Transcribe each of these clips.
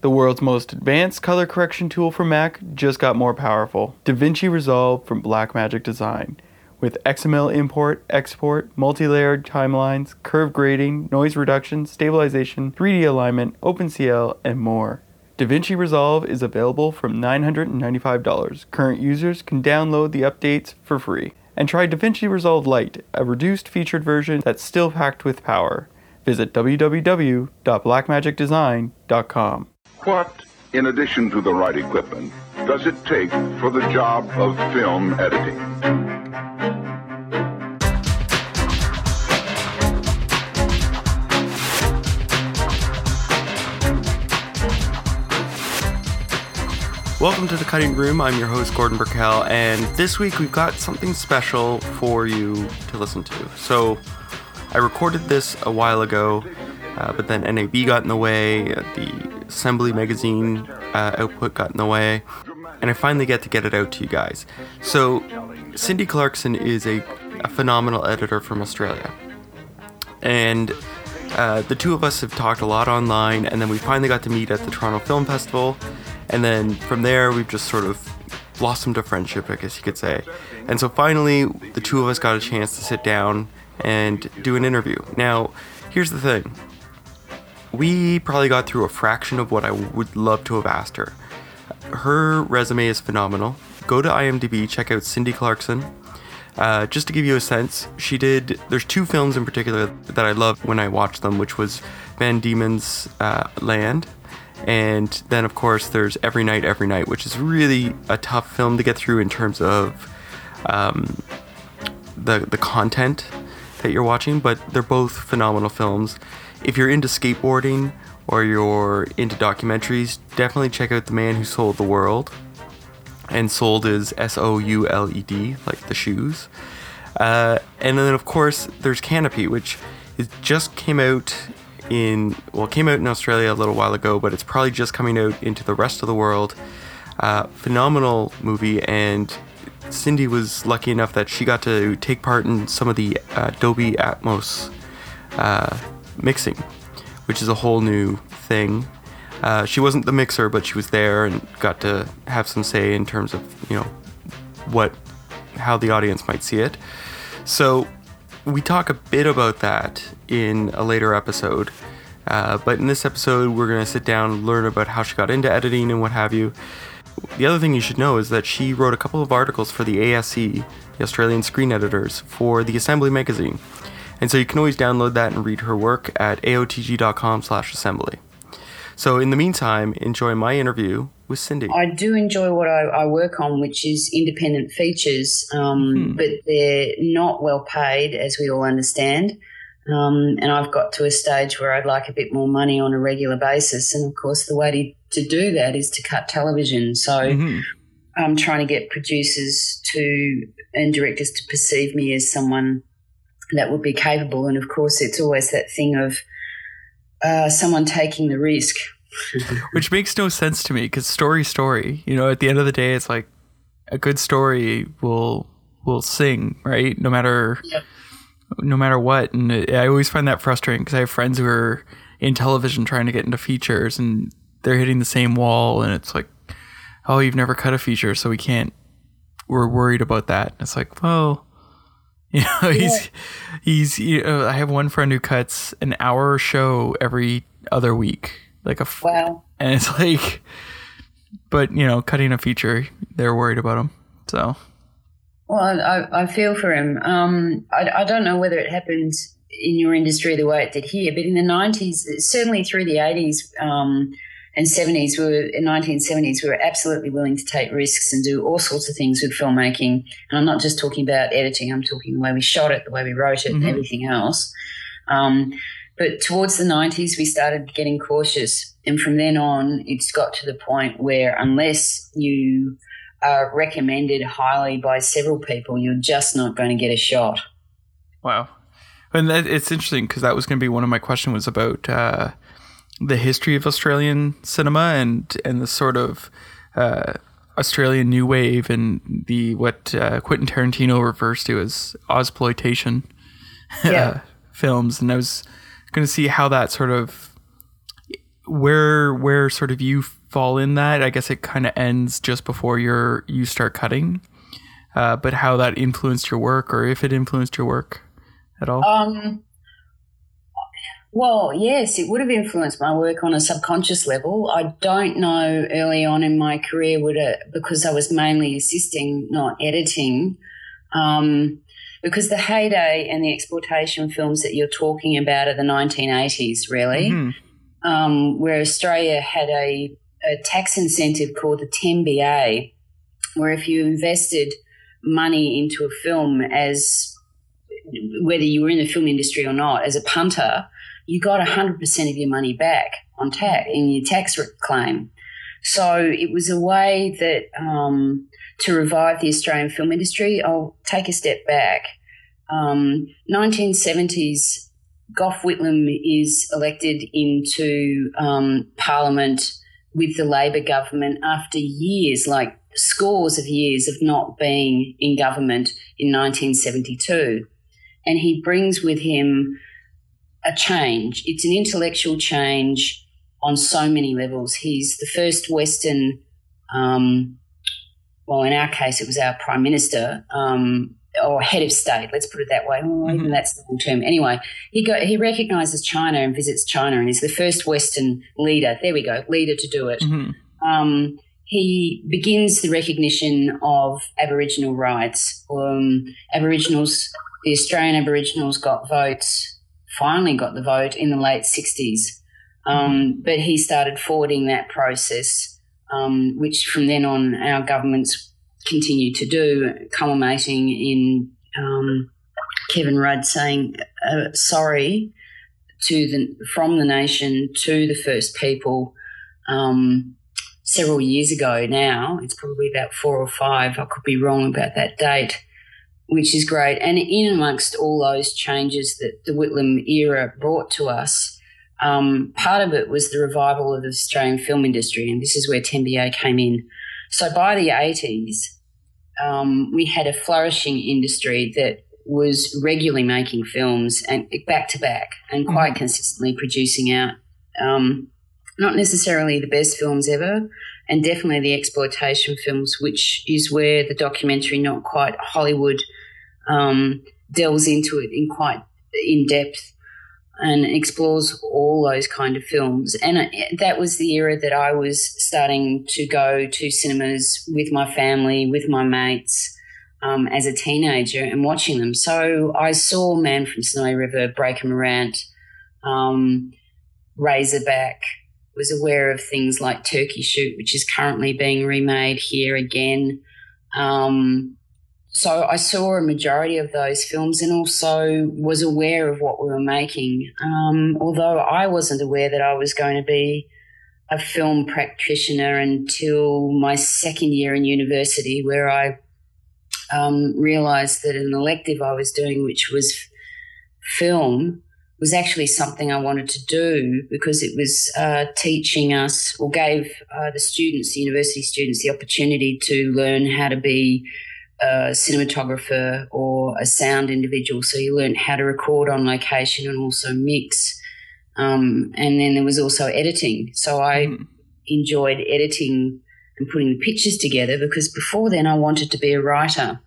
The world's most advanced color correction tool for Mac just got more powerful. DaVinci Resolve from Blackmagic Design. With XML import, export, multi-layered timelines, curve grading, noise reduction, stabilization, 3D alignment, OpenCL, and more. DaVinci Resolve is available from $995. Current users can download the updates for free. And try DaVinci Resolve Lite, a reduced featured version that's still packed with power. Visit www.blackmagicdesign.com. What, in addition to the right equipment, does it take for the job of film editing? Welcome to the Cutting Room. I'm your host, Gordon Burkell, and this week we've got something special for you to listen to. So, I recorded this a while ago, uh, but then NAB got in the way, the Assembly magazine uh, output got in the way, and I finally get to get it out to you guys. So, Cindy Clarkson is a, a phenomenal editor from Australia, and uh, the two of us have talked a lot online, and then we finally got to meet at the Toronto Film Festival and then from there, we've just sort of blossomed a friendship, I guess you could say. And so finally, the two of us got a chance to sit down and do an interview. Now, here's the thing we probably got through a fraction of what I would love to have asked her. Her resume is phenomenal. Go to IMDb, check out Cindy Clarkson. Uh, just to give you a sense, she did. There's two films in particular that I loved when I watched them, which was Van Diemen's uh, Land and then, of course, there's Every Night, Every Night, which is really a tough film to get through in terms of um, the the content that you're watching. But they're both phenomenal films. If you're into skateboarding or you're into documentaries, definitely check out The Man Who Sold the World. And sold is S O U L E D, like the shoes. Uh, and then, of course, there's Canopy, which just came out in well, came out in Australia a little while ago, but it's probably just coming out into the rest of the world. Uh, phenomenal movie, and Cindy was lucky enough that she got to take part in some of the uh, Dolby Atmos uh, mixing, which is a whole new thing. Uh, she wasn't the mixer, but she was there and got to have some say in terms of you know what how the audience might see it. So we talk a bit about that in a later episode. Uh, but in this episode, we're going to sit down and learn about how she got into editing and what have you. The other thing you should know is that she wrote a couple of articles for the ASE, the Australian Screen Editors, for the Assembly magazine. And so you can always download that and read her work at aotg.com/assembly. So in the meantime, enjoy my interview with Cindy? I do enjoy what I, I work on, which is independent features, um, hmm. but they're not well paid, as we all understand. Um, and I've got to a stage where I'd like a bit more money on a regular basis. And of course, the way to, to do that is to cut television. So mm-hmm. I'm trying to get producers to and directors to perceive me as someone that would be capable. And of course, it's always that thing of uh, someone taking the risk. Which makes no sense to me because story, story. You know, at the end of the day, it's like a good story will will sing, right? No matter yep. no matter what. And it, I always find that frustrating because I have friends who are in television trying to get into features and they're hitting the same wall, and it's like, oh, you've never cut a feature, so we can't. We're worried about that. And it's like, well. You know, he's he's. You know, I have one friend who cuts an hour show every other week like a f- wow. And it's like, but you know, cutting a feature, they're worried about him. So. Well, I, I feel for him. Um, I, I don't know whether it happened in your industry the way it did here, but in the 90s, certainly through the 80s um, and 70s, we were, in 1970s, we were absolutely willing to take risks and do all sorts of things with filmmaking. And I'm not just talking about editing, I'm talking the way we shot it, the way we wrote it, mm-hmm. and everything else. Um, but towards the 90s, we started getting cautious. And from then on, it's got to the point where unless you are recommended highly by several people, you're just not going to get a shot. Wow. And that, it's interesting because that was going to be one of my questions was about uh, the history of Australian cinema and and the sort of uh, Australian new wave and the what uh, Quentin Tarantino refers to as Ozploitation yeah. films. And I was going to see how that sort of where where sort of you fall in that. I guess it kind of ends just before you're you start cutting. Uh, but how that influenced your work, or if it influenced your work at all? Um, well, yes, it would have influenced my work on a subconscious level. I don't know early on in my career would it because I was mainly assisting, not editing. Um, because the heyday and the exploitation films that you're talking about are the 1980s, really, mm-hmm. um, where Australia had a, a tax incentive called the 10BA, where if you invested money into a film as whether you were in the film industry or not, as a punter, you got 100% of your money back on tax in your tax claim. So it was a way that um, to revive the Australian film industry. I'll take a step back. Um, 1970s, Gough Whitlam is elected into um, Parliament with the Labor government after years, like scores of years, of not being in government in 1972. And he brings with him a change. It's an intellectual change on so many levels. He's the first Western, um, well, in our case, it was our prime minister um, or head of state. Let's put it that way. Well, mm-hmm. Even that's the long term. Anyway, he go, he recognises China and visits China, and is the first Western leader. There we go, leader to do it. Mm-hmm. Um, he begins the recognition of Aboriginal rights. Um, Aboriginals, the Australian Aboriginals got votes finally got the vote in the late 60s. Um, but he started forwarding that process, um, which from then on our governments continued to do, culminating in um, Kevin Rudd saying uh, sorry to the from the nation to the First People um, several years ago. Now it's probably about four or five. I could be wrong about that date which is great. And in amongst all those changes that the Whitlam era brought to us, um, part of it was the revival of the Australian film industry, and this is where 10BA came in. So by the 80s, um, we had a flourishing industry that was regularly making films and back to back and quite mm-hmm. consistently producing out um, not necessarily the best films ever, and definitely the exploitation films, which is where the documentary, not quite Hollywood, um, delves into it in quite in depth and explores all those kind of films. And that was the era that I was starting to go to cinemas with my family, with my mates. Um, as a teenager and watching them. So I saw Man from Snowy River, Breaker Morant, um, Razorback, was aware of things like Turkey Shoot, which is currently being remade here again. Um, so I saw a majority of those films and also was aware of what we were making. Um, although I wasn't aware that I was going to be a film practitioner until my second year in university, where I um, realized that an elective I was doing, which was film, was actually something I wanted to do because it was uh, teaching us or gave uh, the students, the university students, the opportunity to learn how to be a cinematographer or a sound individual. So you learned how to record on location and also mix. Um, and then there was also editing. So I mm. enjoyed editing and putting the pictures together because before then I wanted to be a writer.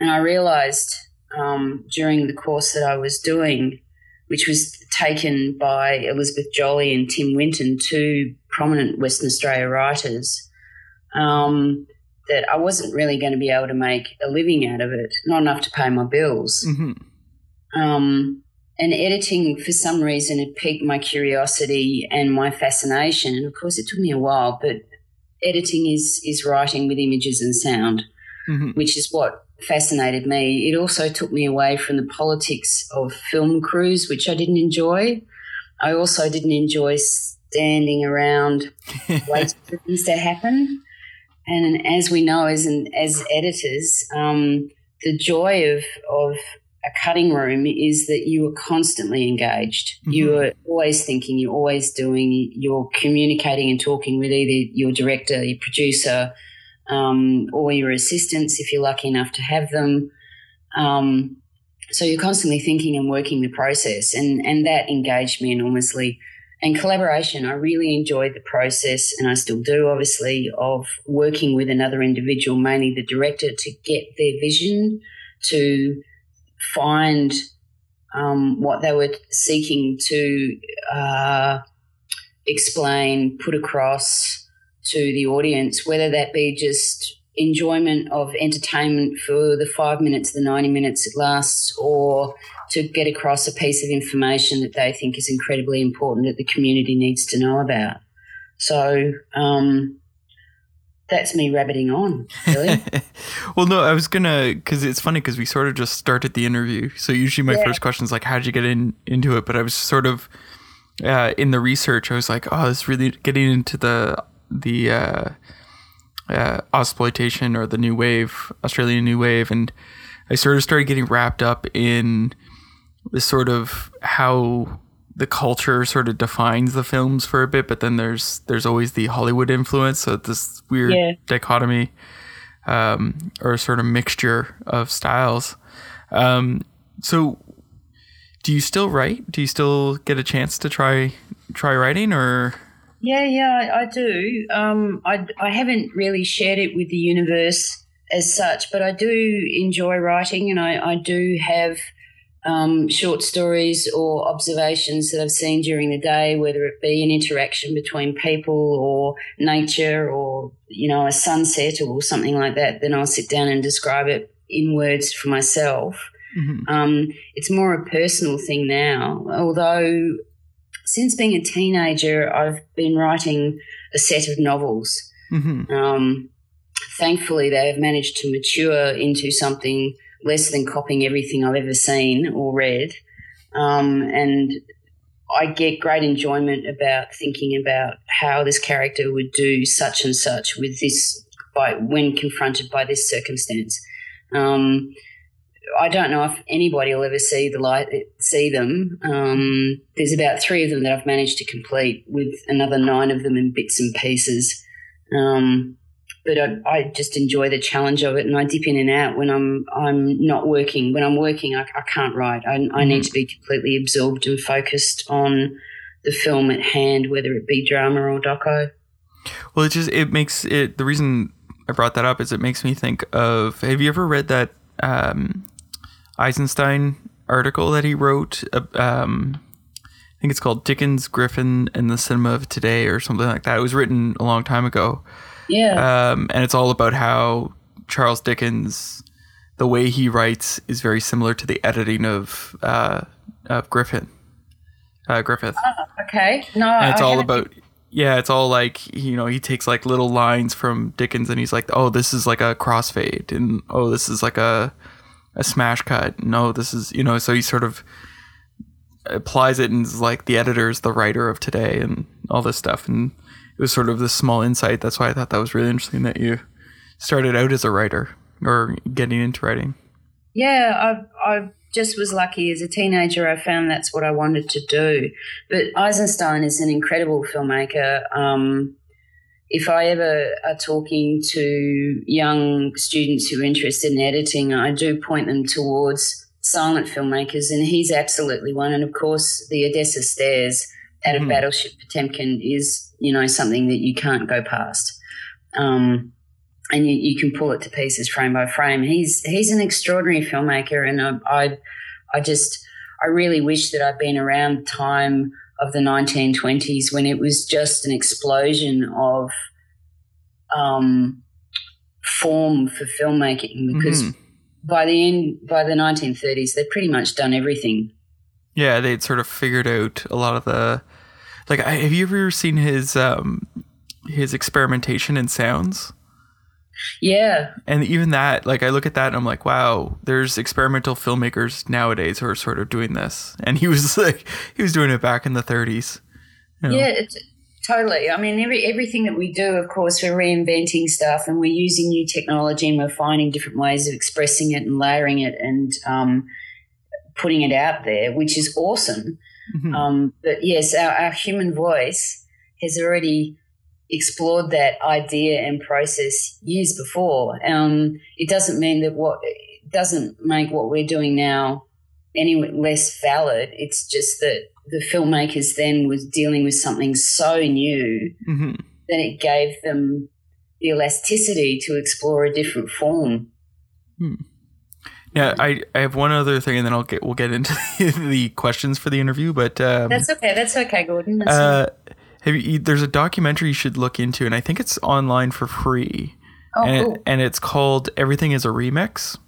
And I realized um, during the course that I was doing, which was taken by Elizabeth Jolley and Tim Winton, two prominent Western Australia writers, um, that I wasn't really going to be able to make a living out of it, not enough to pay my bills. Mm-hmm. Um, and editing, for some reason, had piqued my curiosity and my fascination. And of course, it took me a while, but editing is is writing with images and sound, mm-hmm. which is what fascinated me. It also took me away from the politics of film crews, which I didn't enjoy. I also didn't enjoy standing around waiting for things to happen. And as we know, as an, as editors, um, the joy of of a cutting room is that you are constantly engaged. Mm-hmm. You are always thinking. You're always doing. You're communicating and talking with either your director, your producer, um, or your assistants if you're lucky enough to have them. Um, so you're constantly thinking and working the process, and and that engaged me enormously. And collaboration. I really enjoyed the process, and I still do, obviously, of working with another individual, mainly the director, to get their vision, to find um, what they were seeking to uh, explain, put across to the audience, whether that be just enjoyment of entertainment for the five minutes, the 90 minutes it lasts, or to get across a piece of information that they think is incredibly important that the community needs to know about. So, um, that's me rabbiting on, really. well, no, I was gonna because it's funny because we sort of just started the interview. So usually my yeah. first question is like, "How did you get in into it?" But I was sort of uh, in the research. I was like, "Oh, this really getting into the the uh, uh, exploitation or the new wave, Australian new wave," and I sort of started getting wrapped up in this sort of how the culture sort of defines the films for a bit, but then there's there's always the Hollywood influence. So this weird yeah. dichotomy, um, or sort of mixture of styles. Um, so, do you still write? Do you still get a chance to try try writing, or? Yeah, yeah, I, do. Um, I I haven't really shared it with the universe as such, but I do enjoy writing, and I I do have um, short stories or observations that I've seen during the day, whether it be an interaction between people or nature or, you know, a sunset or something like that, then I'll sit down and describe it in words for myself. Mm-hmm. Um, it's more a personal thing now, although since being a teenager, I've been writing a set of novels. Mm-hmm. Um, thankfully, they have managed to mature into something less than copying everything I've ever seen or read. Um, and I get great enjoyment about thinking about how this character would do such and such with this by when confronted by this circumstance. Um, I don't know if anybody will ever see the light, see them. Um, there's about three of them that I've managed to complete, with another nine of them in bits and pieces. Um, but I, I, just enjoy the challenge of it and I dip in and out when I'm I'm not working. When I'm working, I, I can't write. I, I need mm-hmm. to be completely absorbed and focused on the film at hand, whether it be drama or doco. Well, it just it makes it. The reason I brought that up is it makes me think of. Have you ever read that um, Eisenstein article that he wrote? Um, I think it's called Dickens, Griffin, and the Cinema of Today, or something like that. It was written a long time ago yeah. Um, and it's all about how Charles Dickens, the way he writes, is very similar to the editing of uh, of Griffin, uh, Griffith. Oh, okay. No, and it's I all about. Yeah, it's all like you know he takes like little lines from Dickens and he's like, oh, this is like a crossfade, and oh, this is like a a smash cut. No, this is you know. So he sort of applies it and is like the editor is the writer of today and all this stuff and it was sort of this small insight. That's why I thought that was really interesting that you started out as a writer or getting into writing. Yeah, I I just was lucky as a teenager. I found that's what I wanted to do. But Eisenstein is an incredible filmmaker. Um, if I ever are talking to young students who are interested in editing, I do point them towards silent filmmakers, and he's absolutely one. And of course, the Odessa Stairs at mm-hmm. a battleship Potemkin is you know, something that you can't go past. Um, and you, you can pull it to pieces frame by frame. He's he's an extraordinary filmmaker, and I, I, I just I really wish that I'd been around the time of the 1920s when it was just an explosion of um, form for filmmaking because mm-hmm. by the end by the 1930s they'd pretty much done everything. Yeah, they'd sort of figured out a lot of the like, have you ever seen his um his experimentation in sounds? Yeah. And even that, like, I look at that and I'm like, wow, there's experimental filmmakers nowadays who are sort of doing this. And he was like, he was doing it back in the 30s. You know? Yeah, totally. I mean, every everything that we do, of course, we're reinventing stuff and we're using new technology and we're finding different ways of expressing it and layering it and um, putting it out there, which is awesome. Mm-hmm. Um, but yes, our, our human voice has already explored that idea and process years before. Um, it doesn't mean that what it doesn't make what we're doing now any less valid. It's just that the filmmakers then was dealing with something so new Mm-hmm. that it gave them the elasticity to explore a different form. Yeah, I, I have one other thing, and then I'll get we'll get into the questions for the interview. But um, That's okay. That's okay, Gordon. That's uh, have you, there's a documentary you should look into, and I think it's online for free. oh, and, cool. and it's called Everything is a Remix.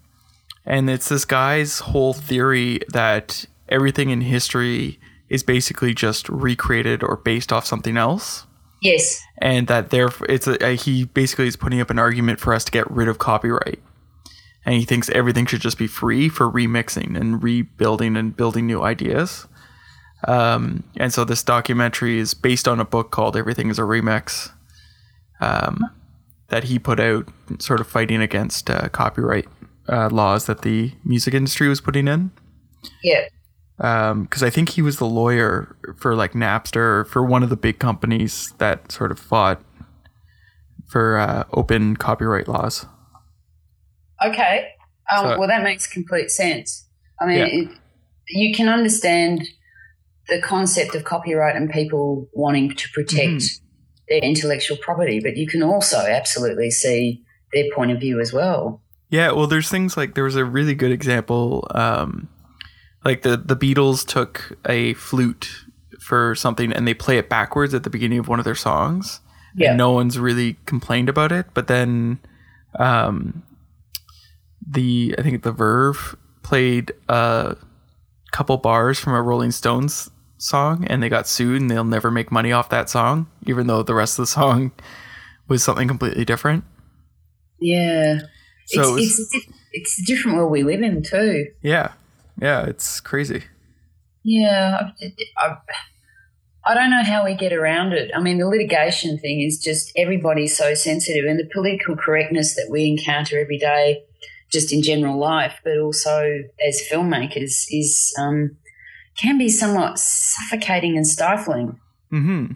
And it's this guy's whole theory that everything in history is basically just recreated or based off something else. yes. And that therefore it's a, a- he basically is putting up an argument for us to get rid of copyright. And he thinks everything should just be free for remixing and rebuilding and building new ideas. Um, and so this documentary is based on a book called Everything is a Remix um, that he put out, sort of fighting against uh, copyright uh, laws that the music industry was putting in. Yeah. Because I think he was the lawyer for like Napster, for one of the big companies that sort of fought for uh, open copyright laws. Okay. Um, So- well, that makes complete sense. I mean, Yeah. it, you can understand the concept of copyright and people wanting to protect Mm-hmm. their intellectual property, but you can also absolutely see their point of view as well. Yeah, well, there's things like there was a really good example, um, like the the Beatles took a flute for something and they play it backwards at the beginning of one of their songs. Yeah. And no one's really complained about it, but then, um, the I think the Verve played a couple bars from a Rolling Stones song and they got sued and they'll never make money off that song, even though the rest of the song was something completely different. Yeah. So it's, it's- it's, a it's a different world we live in, too. Yeah, yeah, it's crazy. Yeah, I, I, I don't know how we get around it. I mean, the litigation thing is just everybody's so sensitive, and the political correctness that we encounter every day, just in general life, but also as filmmakers, is um, can be somewhat suffocating and stifling. hmm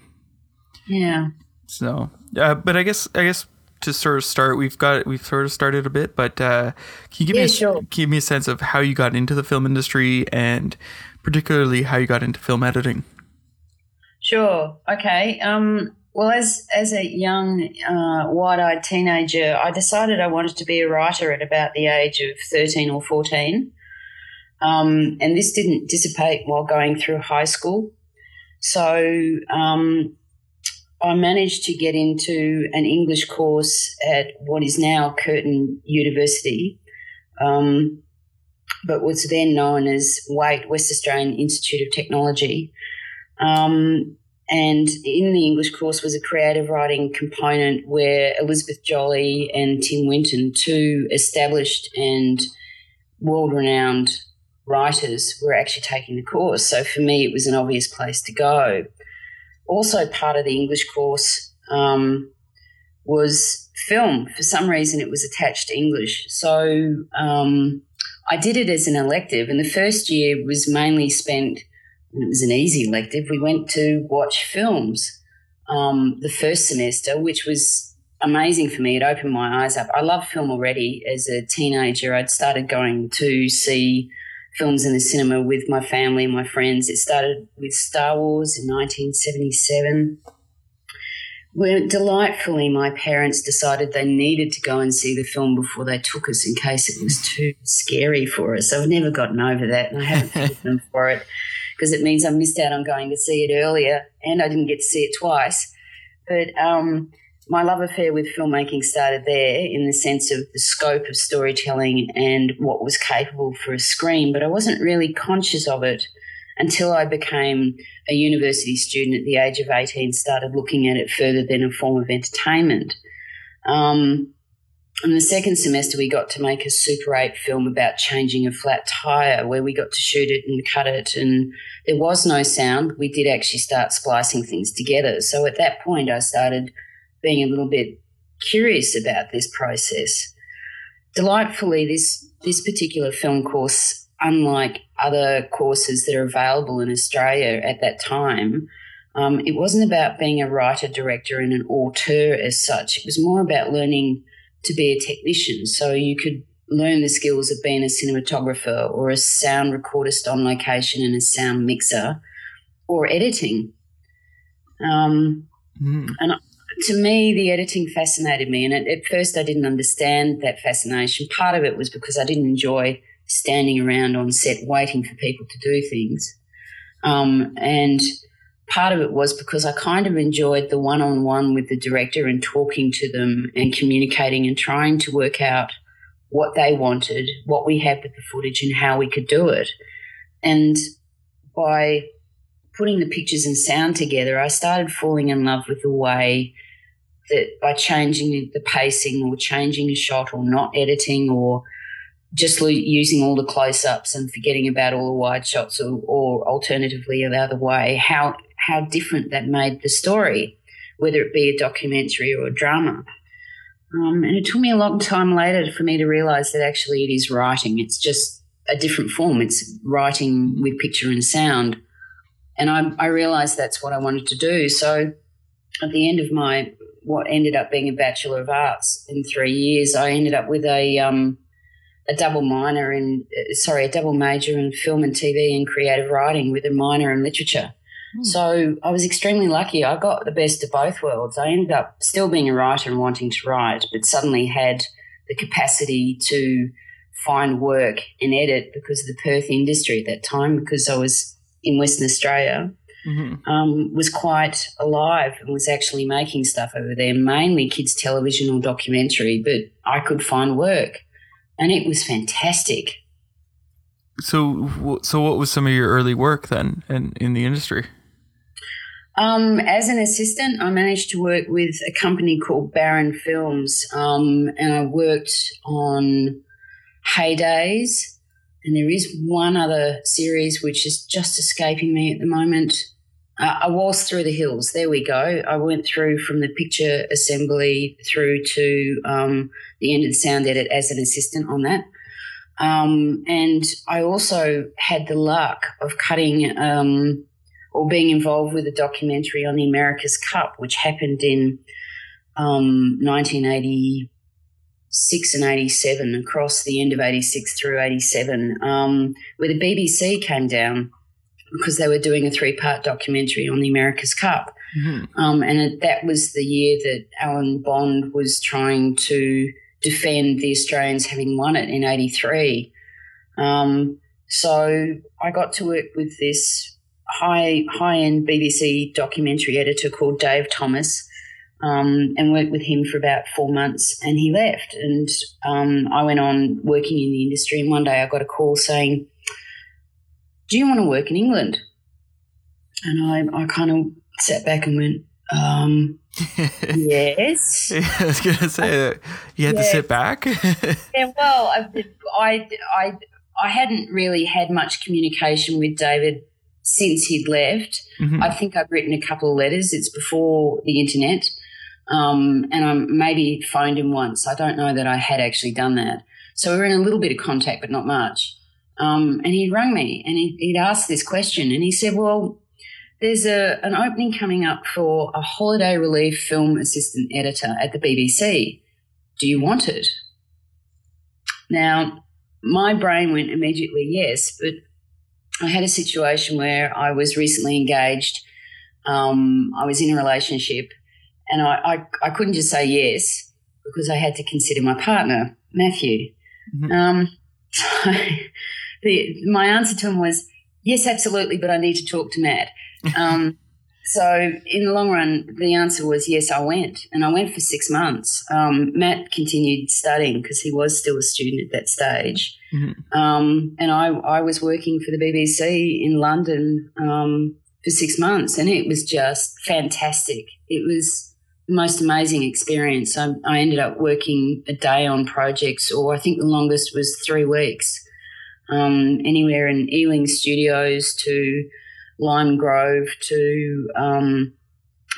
Yeah. So, uh, but I guess I guess to sort of start, we've got we've sort of started a bit, but uh, can you give me a, sure. give me a sense of how you got into the film industry and particularly how you got into film editing? Sure. Okay. Um, well, as as a young, uh, wide-eyed teenager, I decided I wanted to be a writer at about the age of thirteen or fourteen, um, and this didn't dissipate while going through high school. So um, I managed to get into an English course at what is now Curtin University, um, but was then known as West Australian Institute of Technology. Um, and in the English course was a creative writing component where Elizabeth Jolley and Tim Winton, two established and world renowned writers, were actually taking the course. So for me, it was an obvious place to go. Also, part of the English course um, was film. For some reason, it was attached to English. So um, I did it as an elective, and the first year was mainly spent and it was an easy elective. We went to watch films um, the first semester, which was amazing for me. It opened my eyes up. I love film already. As a teenager, I'd started going to see films in the cinema with my family and my friends. It started with Star Wars in 1977. When delightfully, my parents decided they needed to go and see the film before they took us in case it was too scary for us. So I've never gotten over that, and I haven't forgiven them for it because it means I missed out on going to see it earlier and I didn't get to see it twice. But um, my love affair with filmmaking started there in the sense of the scope of storytelling and what was capable for a screen, but I wasn't really conscious of it until I became a university student at the age of 18, started looking at it further than a form of entertainment. Um, in the second semester, we got to make a Super 8 film about changing a flat tyre, where we got to shoot it and cut it, and there was no sound. We did actually start splicing things together. So at that point, I started being a little bit curious about this process. Delightfully, this this particular film course, unlike other courses that are available in Australia at that time, um, it wasn't about being a writer, director, and an auteur as such. It was more about learning to be a technician. So you could learn the skills of being a cinematographer or a sound recordist on location and a sound mixer or editing. Um, mm. And to me, the editing fascinated me. And at, at first, I didn't understand that fascination. Part of it was because I didn't enjoy standing around on set waiting for people to do things. Um, and part of it was because I kind of enjoyed the one on one with the director and talking to them and communicating and trying to work out what they wanted, what we had with the footage, and how we could do it. And by putting the pictures and sound together, I started falling in love with the way that by changing the pacing or changing a shot or not editing or just using all the close ups and forgetting about all the wide shots or, or alternatively the other way, how, how different that made the story, whether it be a documentary or a drama. Um, and it took me a long time later for me to realize that actually it is writing. It's just a different form. It's writing with picture and sound. And I, I realized that's what I wanted to do. So at the end of my, what ended up being a Bachelor of Arts in three years, I ended up with a, um, a double minor in, sorry, a double major in film and TV and creative writing with a minor in literature. Hmm. So I was extremely lucky. I got the best of both worlds. I ended up still being a writer and wanting to write, but suddenly had the capacity to find work and edit because of the Perth industry at that time, because I was in Western Australia, mm-hmm. um, was quite alive and was actually making stuff over there, mainly kids' television or documentary, but I could find work and it was fantastic. So, so what was some of your early work then in, in the industry? Um, as an assistant, I managed to work with a company called Barron Films, um, and I worked on Heydays. And there is one other series which is just escaping me at the moment. Uh, A Waltz Through the Hills. There we go. I went through from the picture assembly through to um, the end of sound edit as an assistant on that. Um, and I also had the luck of cutting um, or being involved with a documentary on the America's Cup, which happened in um, 1986 and 87, across the end of 86 through 87, um, where the BBC came down because they were doing a three part documentary on the America's Cup. Mm-hmm. Um, and it, that was the year that Alan Bond was trying to defend the Australians having won it in 83. Um, so I got to work with this high high end BBC documentary editor called Dave Thomas. Um, and worked with him for about four months, and he left. And um, I went on working in the industry. And one day I got a call saying, "Do you want to work in England?" And I, I kind of sat back and went, um, yes. yeah, I was gonna say that you had yeah. to sit back. yeah, well, I, I, I, I hadn't really had much communication with David since he'd left. Mm-hmm. I think I've written a couple of letters. It's before the internet. Um, and I maybe phoned him once. I don't know that I had actually done that. So we were in a little bit of contact, but not much. Um, and he rang me and he, would asked this question and he said, Well, there's a, an opening coming up for a holiday relief film assistant editor at the BBC. Do you want it? Now, my brain went immediately yes, but I had a situation where I was recently engaged. Um, I was in a relationship, and I, I, I, couldn't just say yes because I had to consider my partner, Matthew. Mm-hmm. Um, so the, my answer to him was yes, absolutely, but I need to talk to Matt. Um, so in the long run, the answer was yes, I went, and I went for six months. Um, Matt continued studying because he was still a student at that stage, mm-hmm. um, and I, I was working for the BBC in London um, for six months, and it was just fantastic. It was the most amazing experience. I, I ended up working a day on projects, or I think the longest was three weeks, um, anywhere in Ealing Studios to Lime Grove to um,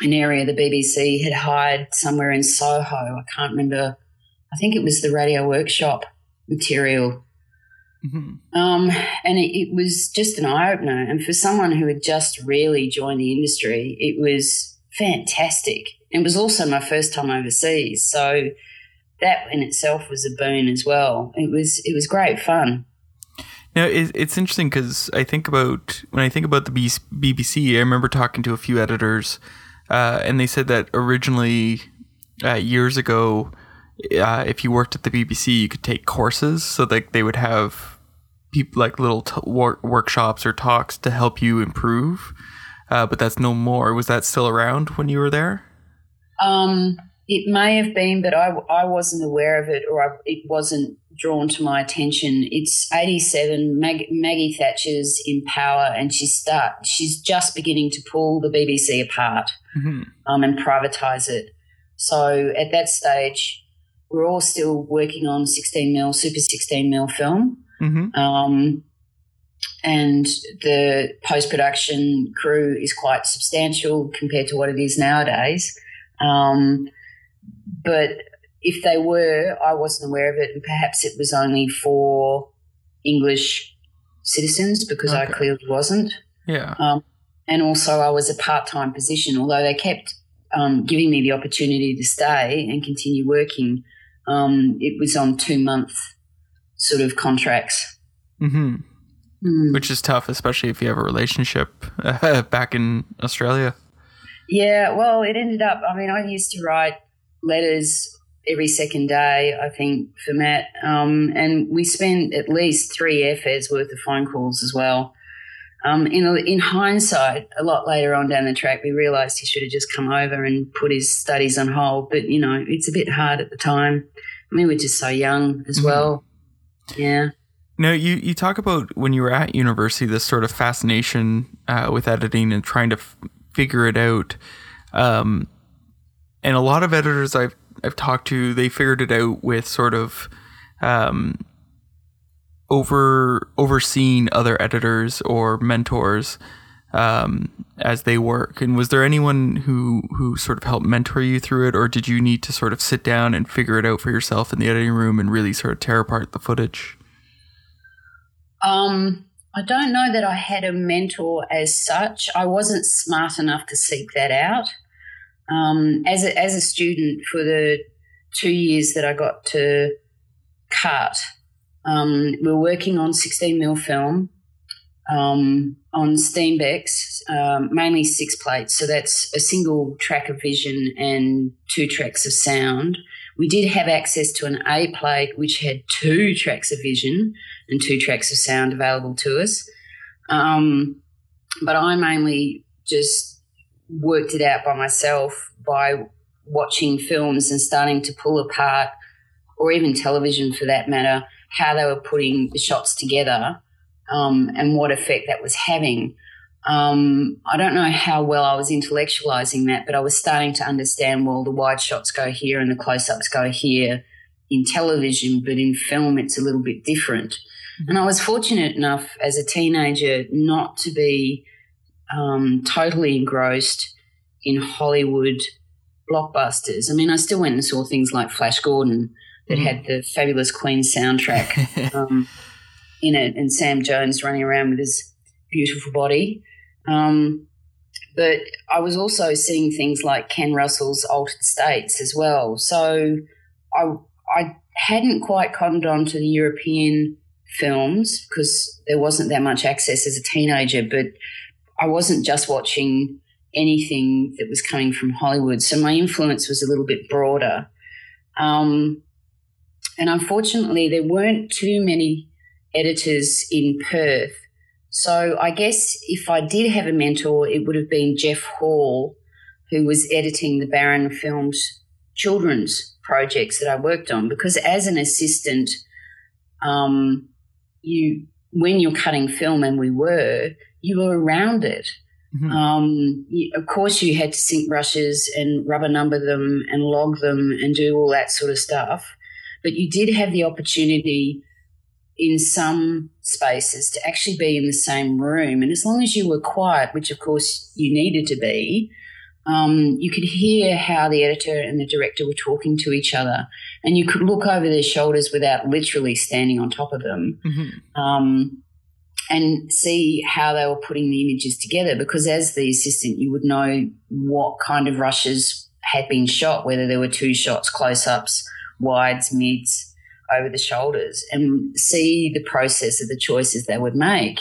an area the BBC had hired somewhere in Soho. I can't remember. I think it was the radio workshop material. Mm-hmm. Um, and it, it, was just an eye opener. And for someone who had just really joined the industry, it was fantastic. It was also my first time overseas. So that in itself was a boon as well. It was it was great fun. Now it's interesting because I think about when I think about the BBC. I remember talking to a few editors, uh, and they said that originally, uh, years ago, uh, if you worked at the BBC, you could take courses. So like they would have people like little t- wor- workshops or talks to help you improve. Uh, but that's no more. Was that still around when you were there? Um, it may have been, but I, I wasn't aware of it or I, it wasn't drawn to my attention. It's 87, Mag, Maggie Thatcher's in power and she's, start, she's just beginning to pull the BBC apart mm-hmm. um, and privatise it. So at that stage, we're all still working on 16 mil, super 16 mil film. Mm-hmm. Um, and the post production crew is quite substantial compared to what it is nowadays. Um, but if they were, I wasn't aware of it, and perhaps it was only for English citizens because okay. I clearly wasn't. Yeah. Um, and also, I was a part time position, although they kept um, giving me the opportunity to stay and continue working. Um, it was on two month sort of contracts. Mm-hmm. Mm. Which is tough, especially if you have a relationship uh, back in Australia. Yeah, well, it ended up, I mean, I used to write letters every second day, I think, for Matt. Um, and we spent at least three airfares worth of phone calls as well. Um, in, in hindsight, a lot later on down the track, we realised he should have just come over and put his studies on hold. But, you know, it's a bit hard at the time. I mean, we're just so young as mm-hmm. well. Yeah. No, you, you talk about when you were at university, this sort of fascination uh, with editing and trying to f- figure it out. Um, and a lot of editors I've I've talked to, they figured it out with sort of um, over overseeing other editors or mentors um, as they work. And was there anyone who who sort of helped mentor you through it, or did you need to sort of sit down and figure it out for yourself in the editing room and really sort of tear apart the footage? Um, I don't know that I had a mentor as such. I wasn't smart enough to seek that out. Um, as a, as a student for the two years that I got to cut, um, we were working on 16 mil film um, on Steenbeck's, um, mainly six plates. So that's a single track of vision and two tracks of sound. We did have access to an eight plate, which had two tracks of vision and two tracks of sound available to us. Um, but I mainly just worked it out by myself by watching films and starting to pull apart, or even television for that matter, how they were putting the shots together um, and what effect that was having. Um, I don't know how well I was intellectualizing that, but I was starting to understand well, the wide shots go here and the close ups go here in television, but in film, it's a little bit different. And I was fortunate enough as a teenager not to be um, totally engrossed in Hollywood blockbusters. I mean, I still went and saw things like Flash Gordon that mm. had the fabulous Queen soundtrack um, in it, and Sam Jones running around with his beautiful body. Um, but I was also seeing things like Ken Russell's Altered States as well. So I, I hadn't quite cottoned on to the European films because there wasn't that much access as a teenager, but I wasn't just watching anything that was coming from Hollywood. So my influence was a little bit broader. Um, and unfortunately, there weren't too many editors in Perth. So I guess if I did have a mentor, it would have been Jeff Hall, who was editing the Barron Films children's projects that I worked on. Because as an assistant, um, you when you're cutting film, and we were, you were around it. Mm-hmm. Um, you, of course, you had to sync rushes and rubber number them and log them and do all that sort of stuff. But you did have the opportunity in some spaces to actually be in the same room. And as long as you were quiet, which of course you needed to be, um, you could hear how the editor and the director were talking to each other. And you could look over their shoulders without literally standing on top of them. Mm-hmm. Um, and see how they were putting the images together because as the assistant you would know what kind of rushes had been shot whether there were two shots close-ups wides, mids, over the shoulders, and see the process of the choices they would make.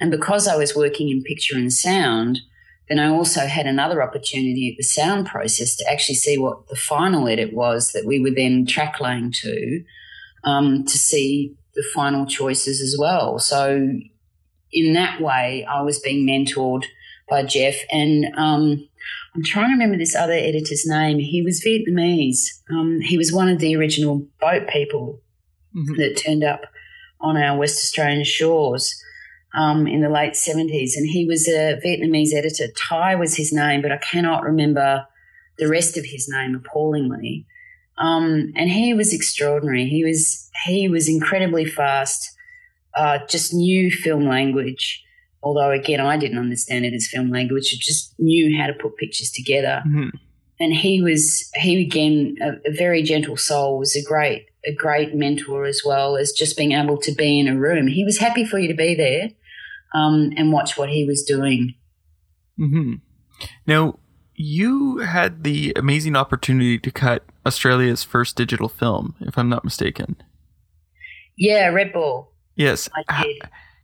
And because I was working in picture and sound, then I also had another opportunity at the sound process to actually see what the final edit was that we were then track laying to, um, to see the final choices as well. So in that way, I was being mentored by Jeff, and um, I'm trying to remember this other editor's name. He was Vietnamese. Um, he was one of the original boat people mm-hmm. that turned up on our West Australian shores um, in the late 70s. And he was a Vietnamese editor. Thai was his name, but I cannot remember the rest of his name appallingly. Um, and he was extraordinary. He was he was incredibly fast, uh, just knew film language. Although again, I didn't understand it as film language. It just knew how to put pictures together. Mm-hmm. And he was he again a, a very gentle soul. Was a great a great mentor as well as just being able to be in a room. He was happy for you to be there um, and watch what he was doing. Mm-hmm. Now, you had the amazing opportunity to cut Australia's first digital film, if I'm not mistaken. Yeah, Red Ball. Yes.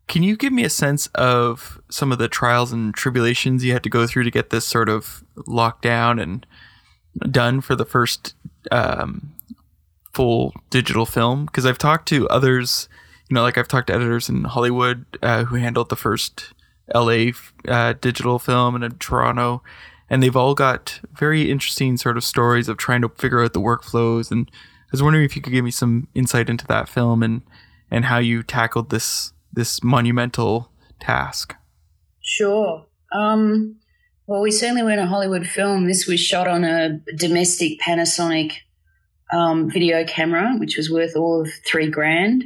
Can you give me a sense of some of the trials and tribulations you had to go through to get this sort of locked down and done for the first um, full digital film? Because I've talked to others you know, like I've talked to editors in Hollywood uh, who handled the first LA uh, digital film and in Toronto, and they've all got very interesting sort of stories of trying to figure out the workflows. And I was wondering if you could give me some insight into that film and and how you tackled this this monumental task. Sure. Um, well, we certainly weren't a Hollywood film. This was shot on a domestic Panasonic um, video camera, which was worth all of three grand.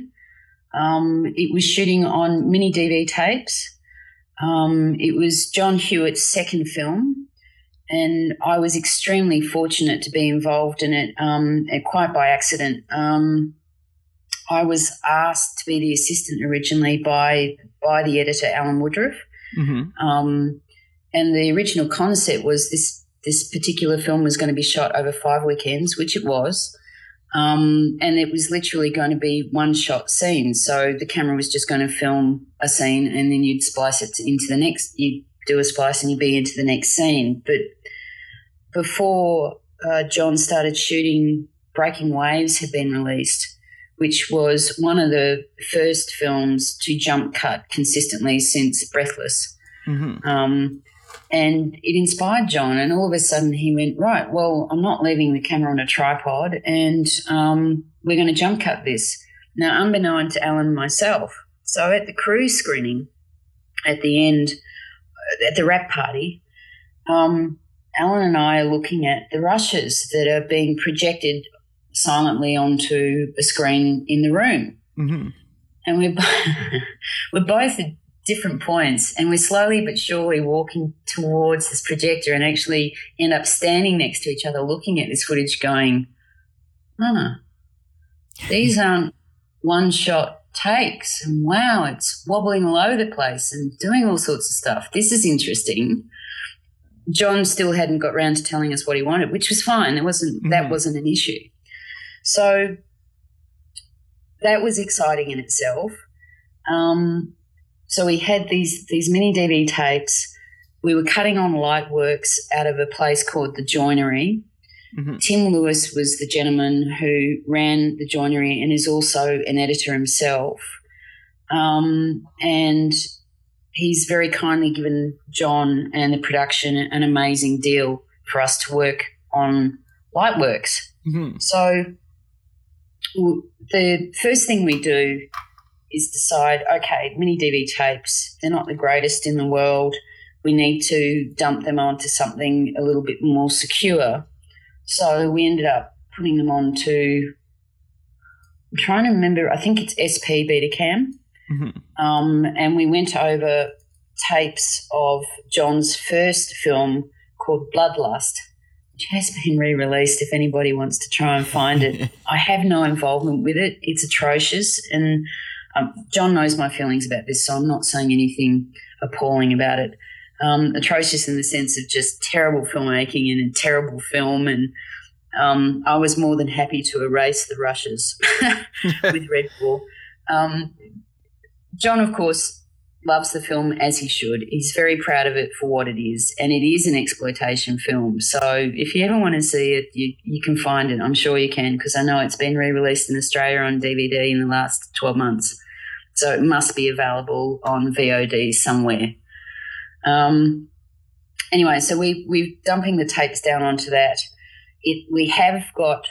Um, it was shooting on mini DV tapes. Um, it was John Hewitt's second film, and I was extremely fortunate to be involved in it, um, quite by accident. Um, I was asked to be the assistant originally by by the editor Alan Woodruff, mm-hmm. Um, and the original concept was this this particular film was going to be shot over five weekends, which it was. Um, and it was literally going to be one shot scene. So the camera was just going to film a scene and then you'd splice it into the next, you'd do a splice and you'd be into the next scene. But before uh, John started shooting, Breaking Waves had been released, which was one of the first films to jump cut consistently since Breathless. Mm-hmm. Um, and it inspired John. And all of a sudden he went, right, well, I'm not leaving the camera on a tripod and um, we're going to jump cut this. Now, unbeknown to Alan and myself. So at the crew screening at the end, uh, at the wrap party, um, Alan and I are looking at the rushes that are being projected silently onto a screen in the room. Mm-hmm. And we're, we're both at different points. And we're slowly but surely walking towards this projector and actually end up standing next to each other looking at this footage going, huh, these aren't one shot takes. And wow, it's wobbling all over the place and doing all sorts of stuff. This is interesting. John still hadn't got round to telling us what he wanted, which was fine. It wasn't mm. that wasn't an issue. So that was exciting in itself. Um, so we had these these mini DV tapes. We were cutting on Lightworks out of a place called the Joinery. Mm-hmm. Tim Lewis was the gentleman who ran the Joinery and is also an editor himself. Um, and he's very kindly given John and the production an amazing deal for us to work on Lightworks. Mm-hmm. So the first thing we do is decide, okay, mini DV tapes, they're not the greatest in the world. We need to dump them onto something a little bit more secure. So we ended up putting them onto, I'm trying to remember, I think it's SP Betacam. Mm-hmm. Um, and we went over tapes of John's first film called Bloodlust, has been re released if anybody wants to try and find it. I have no involvement with it. It's atrocious. And um, John knows my feelings about this, so I'm not saying anything appalling about it. Um, atrocious in the sense of just terrible filmmaking and a terrible film, and um, I was more than happy to erase the rushes with Red Ball. Um, John, of course, loves the film as he should. He's very proud of it for what it is, and it is an exploitation film. So if you ever want to see it, you, you can find it. I'm sure you can because I know it's been re released in Australia on DVD in the last 12 months. So it must be available on VOD somewhere. Um, anyway, so we, we're dumping the tapes down onto that. It, we have got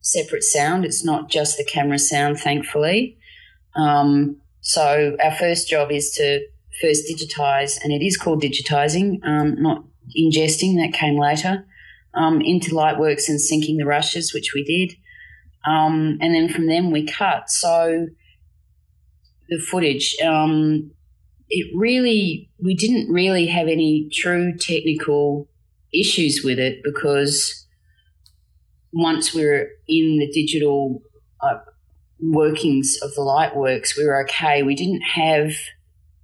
separate sound. It's not just the camera sound, thankfully. Um, so our first job is to first digitize, and it is called digitizing, um, not ingesting. That came later um, into Lightworks and syncing the rushes, which we did, um, and then from them we cut. So the footage, um, it really we didn't really have any true technical issues with it because once we were in the digital uh, workings of the Lightworks, we were okay. We didn't have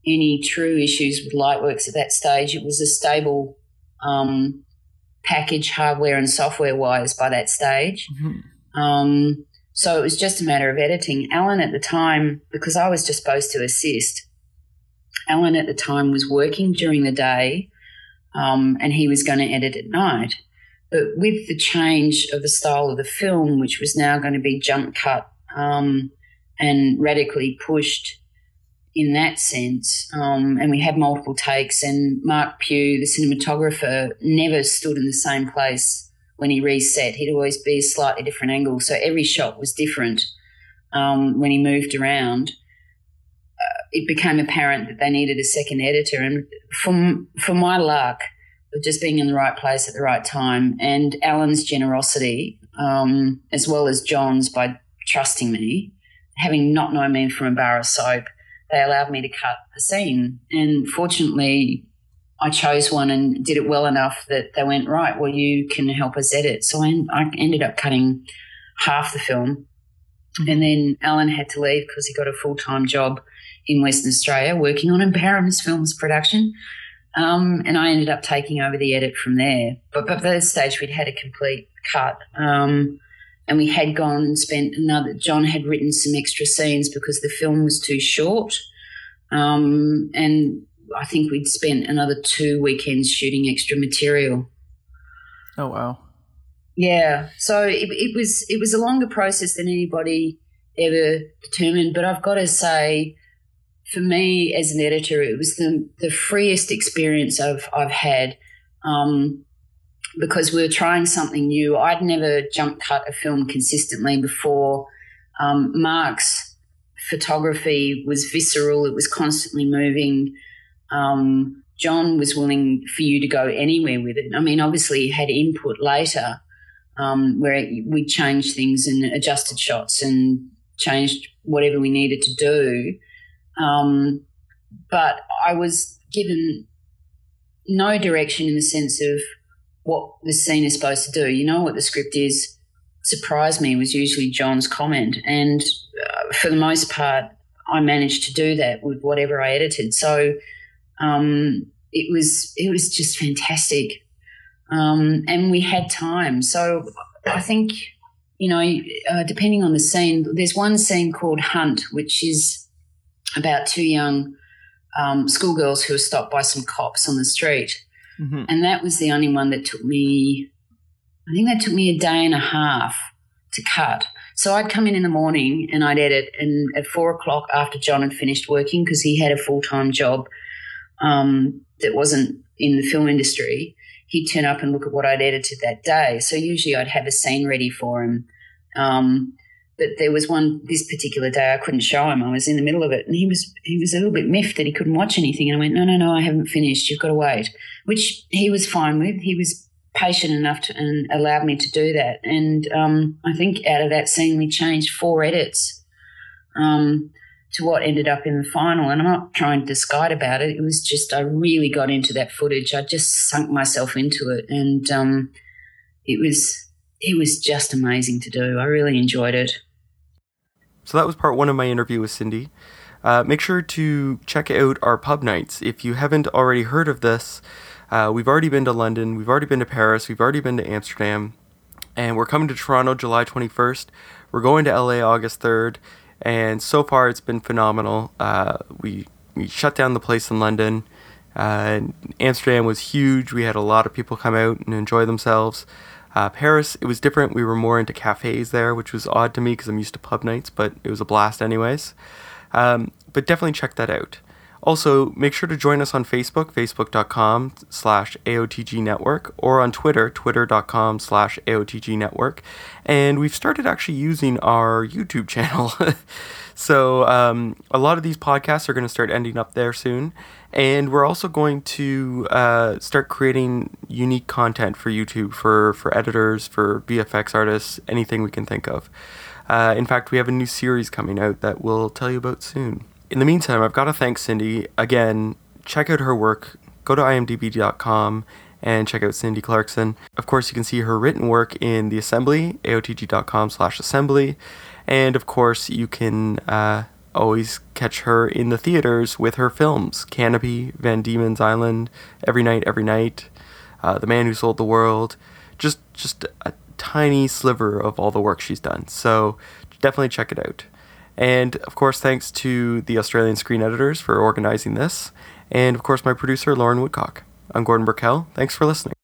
any true issues with Lightworks at that stage. It was a stable um, package, hardware and software wise, by that stage. Mm-hmm. Um, so it was just a matter of editing. Alan at the time, because I was just supposed to assist, Alan at the time was working during the day um, and he was going to edit at night. But with the change of the style of the film, which was now going to be jump cut um, and radically pushed in that sense. Um, and we had multiple takes, and Mark Pugh, the cinematographer, never stood in the same place when he reset. He'd always be a slightly different angle, so every shot was different um, when he moved around. Uh, it became apparent that they needed a second editor, and from for my luck of just being in the right place at the right time, and Alan's generosity, um, as well as John's by trusting me, having not known me from a bar of soap, they allowed me to cut a scene. And fortunately, I chose one and did it well enough that they went, right, well, you can help us edit. So I, I ended up cutting half the film. Mm-hmm. And then Alan had to leave because he got a full time job in Western Australia working on a Barron's Films production. Um, and I ended up taking over the edit from there. But, but by that stage, we'd had a complete cut. Um, and we had gone and spent another. John had written some extra scenes because the film was too short, um, and I think we'd spent another two weekends shooting extra material. Oh wow! Yeah, so it, it was it was a longer process than anybody ever determined, but I've got to say, for me as an editor, it was the the freest experience I've I've had. Um, because we were trying something new. I'd never jump cut a film consistently before. Um, Mark's photography was visceral, it was constantly moving. Um, John was willing for you to go anywhere with it. I mean, obviously, he had input later um, where we changed things and adjusted shots and changed whatever we needed to do. Um, but I was given no direction in the sense of what the scene is supposed to do. You know what the script is. Surprised me was usually John's comment, and uh, for the most part, I managed to do that with whatever I edited. So um, it was it was just fantastic, um, and we had time. So I think you know, uh, depending on the scene, there's one scene called Hunt, which is about two young um, schoolgirls who are stopped by some cops on the street Mm-hmm. And that was the only one that took me, I think that took me a day and a half to cut. So I'd come in in the morning and I'd edit, and at four o'clock after John had finished working, because he had a full time job um, that wasn't in the film industry, he'd turn up and look at what I'd edited that day. So usually I'd have a scene ready for him. Um, but there was one this particular day I couldn't show him. I was in the middle of it, and he was he was a little bit miffed that he couldn't watch anything. And I went, no, no, no, I haven't finished. You've got to wait, which he was fine with. He was patient enough to, and allowed me to do that. And um, I think out of that scene, we changed four edits um, to what ended up in the final. And I'm not trying to disguise about it. It was just I really got into that footage. I just sunk myself into it, and um, it was it was just amazing to do. I really enjoyed it. So that was part one of my interview with Cindy. Uh, make sure to check out our pub nights. If you haven't already heard of this, uh, we've already been to London, we've already been to Paris, we've already been to Amsterdam, And we're coming to Toronto July 21st. We're going to LA August 3rd. And so far, it's been phenomenal. Uh, we, we shut down the place in London. Uh, Amsterdam was huge. We had a lot of people come out and enjoy themselves. Uh, Paris, it was different. We were more into cafes there, which was odd to me because I'm used to pub nights, but it was a blast anyways. Um, but definitely check that out. Also, make sure to join us on Facebook, facebook.com slash AOTG Network, or on Twitter, twitter.com slash AOTG Network. And we've started actually using our YouTube channel. so um, a lot of these podcasts are going to start ending up there soon. And we're also going to uh, start creating unique content for YouTube, for, for editors, for VFX artists, anything we can think of. Uh, in fact, we have a new series coming out that we'll tell you about soon in the meantime, I've got to thank Cindy. Again, check out her work. Go to imdb.com and check out Cindy Clarkson. Of course, you can see her written work in the assembly, aotg.com slash assembly. And of course, you can uh, always catch her in the theaters with her films Canopy, Van Diemen's Island, Every Night, Every Night, uh, The Man Who Sold the World. Just, just a tiny sliver of all the work she's done. So definitely check it out. And of course, thanks to the Australian Screen Editors for organizing this. And of course, my producer, Lauren Woodcock. I'm Gordon Burkell. Thanks for listening.